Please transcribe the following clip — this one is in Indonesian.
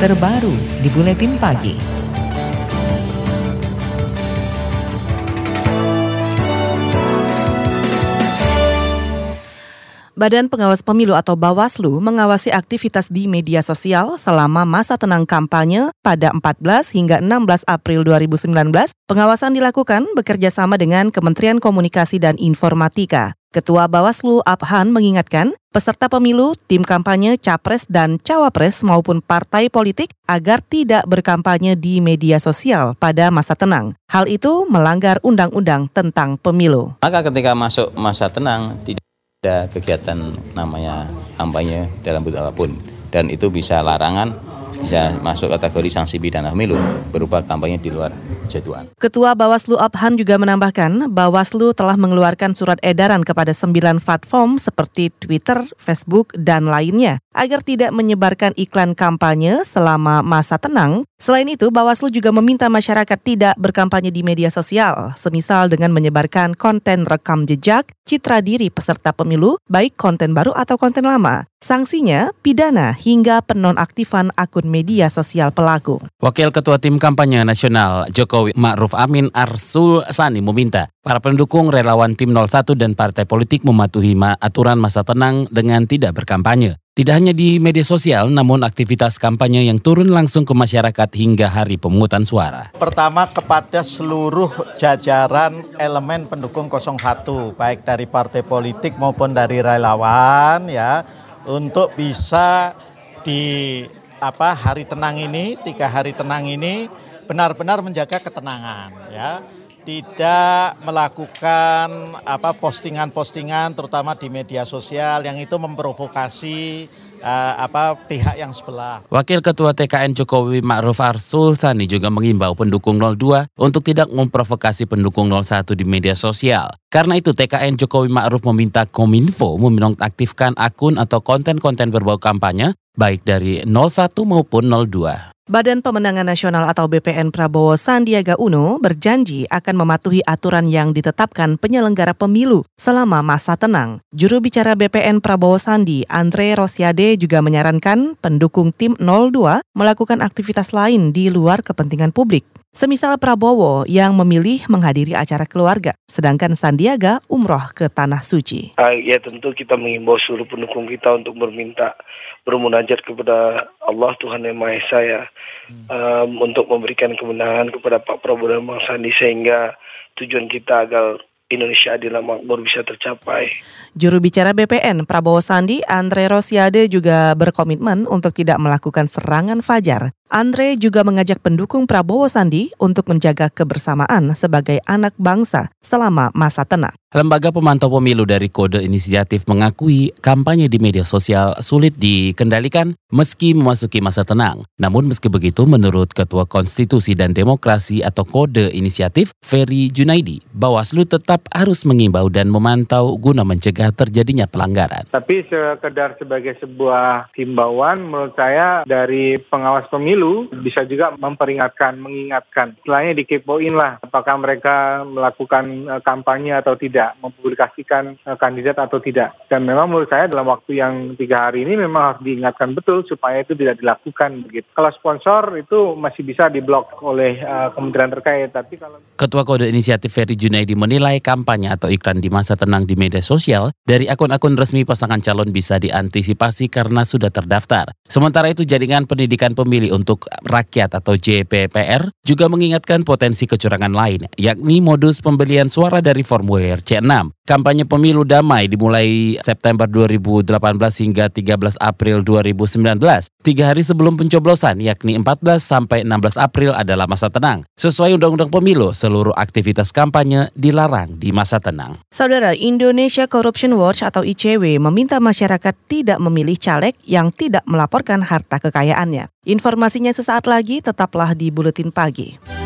terbaru di Buletin Pagi. Badan Pengawas Pemilu atau Bawaslu mengawasi aktivitas di media sosial selama masa tenang kampanye pada 14 hingga 16 April 2019. Pengawasan dilakukan bekerja sama dengan Kementerian Komunikasi dan Informatika. Ketua Bawaslu Abhan mengingatkan peserta pemilu, tim kampanye, capres dan cawapres maupun partai politik agar tidak berkampanye di media sosial pada masa tenang. Hal itu melanggar undang-undang tentang pemilu. Maka ketika masuk masa tenang tidak ada kegiatan namanya kampanye dalam bentuk apa pun dan itu bisa larangan bisa masuk kategori sanksi pidana pemilu berupa kampanye di luar jadwal. Ketua Bawaslu Abhan juga menambahkan, Bawaslu telah mengeluarkan surat edaran kepada sembilan platform seperti Twitter, Facebook, dan lainnya agar tidak menyebarkan iklan kampanye selama masa tenang. Selain itu, Bawaslu juga meminta masyarakat tidak berkampanye di media sosial, semisal dengan menyebarkan konten rekam jejak, citra diri peserta pemilu, baik konten baru atau konten lama. Sanksinya pidana hingga penonaktifan akun media sosial pelaku. Wakil Ketua Tim Kampanye Nasional Jokowi Ma'ruf Amin Arsul Sani meminta para pendukung relawan tim 01 dan partai politik mematuhi aturan masa tenang dengan tidak berkampanye. Tidak hanya di media sosial, namun aktivitas kampanye yang turun langsung ke masyarakat hingga hari pemungutan suara. Pertama kepada seluruh jajaran elemen pendukung 01, baik dari partai politik maupun dari relawan ya, untuk bisa di apa hari tenang ini, tiga hari tenang ini benar-benar menjaga ketenangan ya. Tidak melakukan apa postingan-postingan terutama di media sosial yang itu memprovokasi uh, apa pihak yang sebelah. Wakil Ketua TKN Jokowi Ma'ruf Arsul Sani juga mengimbau pendukung 02 untuk tidak memprovokasi pendukung 01 di media sosial. Karena itu TKN Jokowi Ma'ruf meminta Kominfo menonaktifkan akun atau konten-konten berbau kampanye baik dari 01 maupun 02. Badan Pemenangan Nasional atau BPN Prabowo Sandiaga Uno berjanji akan mematuhi aturan yang ditetapkan penyelenggara pemilu selama masa tenang. Juru bicara BPN Prabowo Sandi, Andre Rosiade juga menyarankan pendukung tim 02 melakukan aktivitas lain di luar kepentingan publik. Semisal Prabowo yang memilih menghadiri acara keluarga, sedangkan Sandiaga umroh ke Tanah Suci. Uh, ya tentu kita mengimbau seluruh pendukung kita untuk berminta bermunajat kepada Allah Tuhan Yang Maha Esa ya, um, untuk memberikan kemenangan kepada Pak Prabowo dan Bang Sandi sehingga tujuan kita agar Indonesia adil dan makmur bisa tercapai. Juru bicara BPN Prabowo Sandi, Andre Rosiade juga berkomitmen untuk tidak melakukan serangan fajar Andre juga mengajak pendukung Prabowo Sandi untuk menjaga kebersamaan sebagai anak bangsa selama masa tenang. Lembaga pemantau pemilu dari Kode Inisiatif mengakui kampanye di media sosial sulit dikendalikan meski memasuki masa tenang. Namun meski begitu, menurut Ketua Konstitusi dan Demokrasi atau Kode Inisiatif, Ferry Junaidi, Bawaslu tetap harus mengimbau dan memantau guna mencegah terjadinya pelanggaran. Tapi sekedar sebagai sebuah himbauan, menurut saya dari pengawas pemilu pemilu bisa juga memperingatkan, mengingatkan. Setelahnya dikepoin lah apakah mereka melakukan uh, kampanye atau tidak, mempublikasikan uh, kandidat atau tidak. Dan memang menurut saya dalam waktu yang tiga hari ini memang harus diingatkan betul supaya itu tidak dilakukan begitu. Kalau sponsor itu masih bisa diblok oleh uh, kementerian terkait, tapi kalau Ketua Kode Inisiatif Ferry Junaidi menilai kampanye atau iklan di masa tenang di media sosial dari akun-akun resmi pasangan calon bisa diantisipasi karena sudah terdaftar. Sementara itu jaringan pendidikan pemilih untuk untuk Rakyat atau JPPR juga mengingatkan potensi kecurangan lain, yakni modus pembelian suara dari formulir C6. Kampanye pemilu damai dimulai September 2018 hingga 13 April 2019. Tiga hari sebelum pencoblosan, yakni 14 sampai 16 April adalah masa tenang. Sesuai Undang-Undang Pemilu, seluruh aktivitas kampanye dilarang di masa tenang. Saudara, Indonesia Corruption Watch atau ICW meminta masyarakat tidak memilih caleg yang tidak melaporkan harta kekayaannya. Informasinya sesaat lagi, tetaplah di Buletin Pagi.